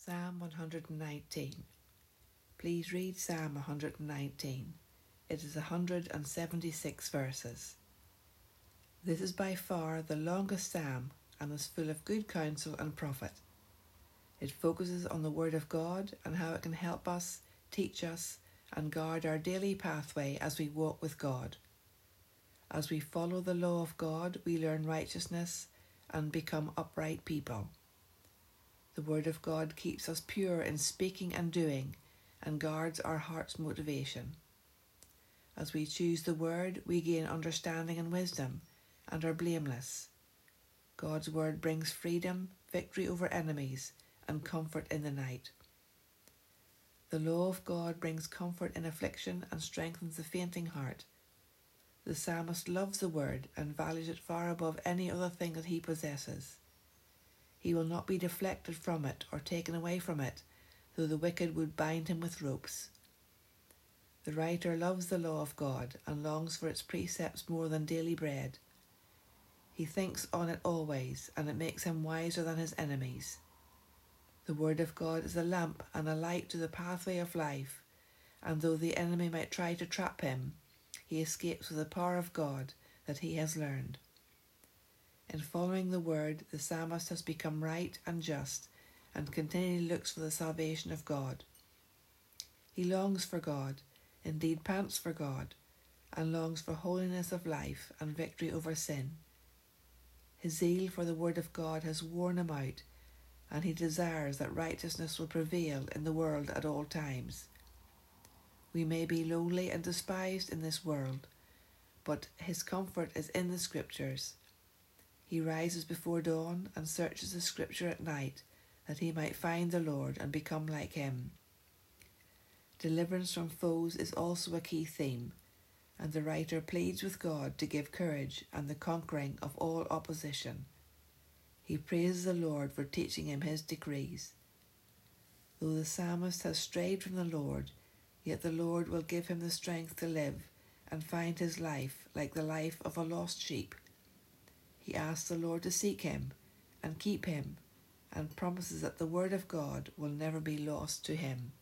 Psalm 119. Please read Psalm 119. It is 176 verses. This is by far the longest psalm and is full of good counsel and profit. It focuses on the Word of God and how it can help us, teach us, and guard our daily pathway as we walk with God. As we follow the law of God, we learn righteousness and become upright people. The Word of God keeps us pure in speaking and doing and guards our heart's motivation. As we choose the Word, we gain understanding and wisdom and are blameless. God's Word brings freedom, victory over enemies, and comfort in the night. The law of God brings comfort in affliction and strengthens the fainting heart. The psalmist loves the word and values it far above any other thing that he possesses. He will not be deflected from it or taken away from it, though the wicked would bind him with ropes. The writer loves the law of God and longs for its precepts more than daily bread. He thinks on it always, and it makes him wiser than his enemies. The Word of God is a lamp and a light to the pathway of life, and though the enemy might try to trap him, he escapes with the power of God that he has learned. In following the Word, the psalmist has become right and just and continually looks for the salvation of God. He longs for God, indeed pants for God, and longs for holiness of life and victory over sin. His zeal for the Word of God has worn him out and he desires that righteousness will prevail in the world at all times. We may be lonely and despised in this world, but his comfort is in the Scriptures. He rises before dawn and searches the Scripture at night, that he might find the Lord and become like him. Deliverance from foes is also a key theme, and the writer pleads with God to give courage and the conquering of all opposition he praises the Lord for teaching him his decrees. Though the psalmist has strayed from the Lord, yet the Lord will give him the strength to live and find his life like the life of a lost sheep. He asks the Lord to seek him and keep him and promises that the word of God will never be lost to him.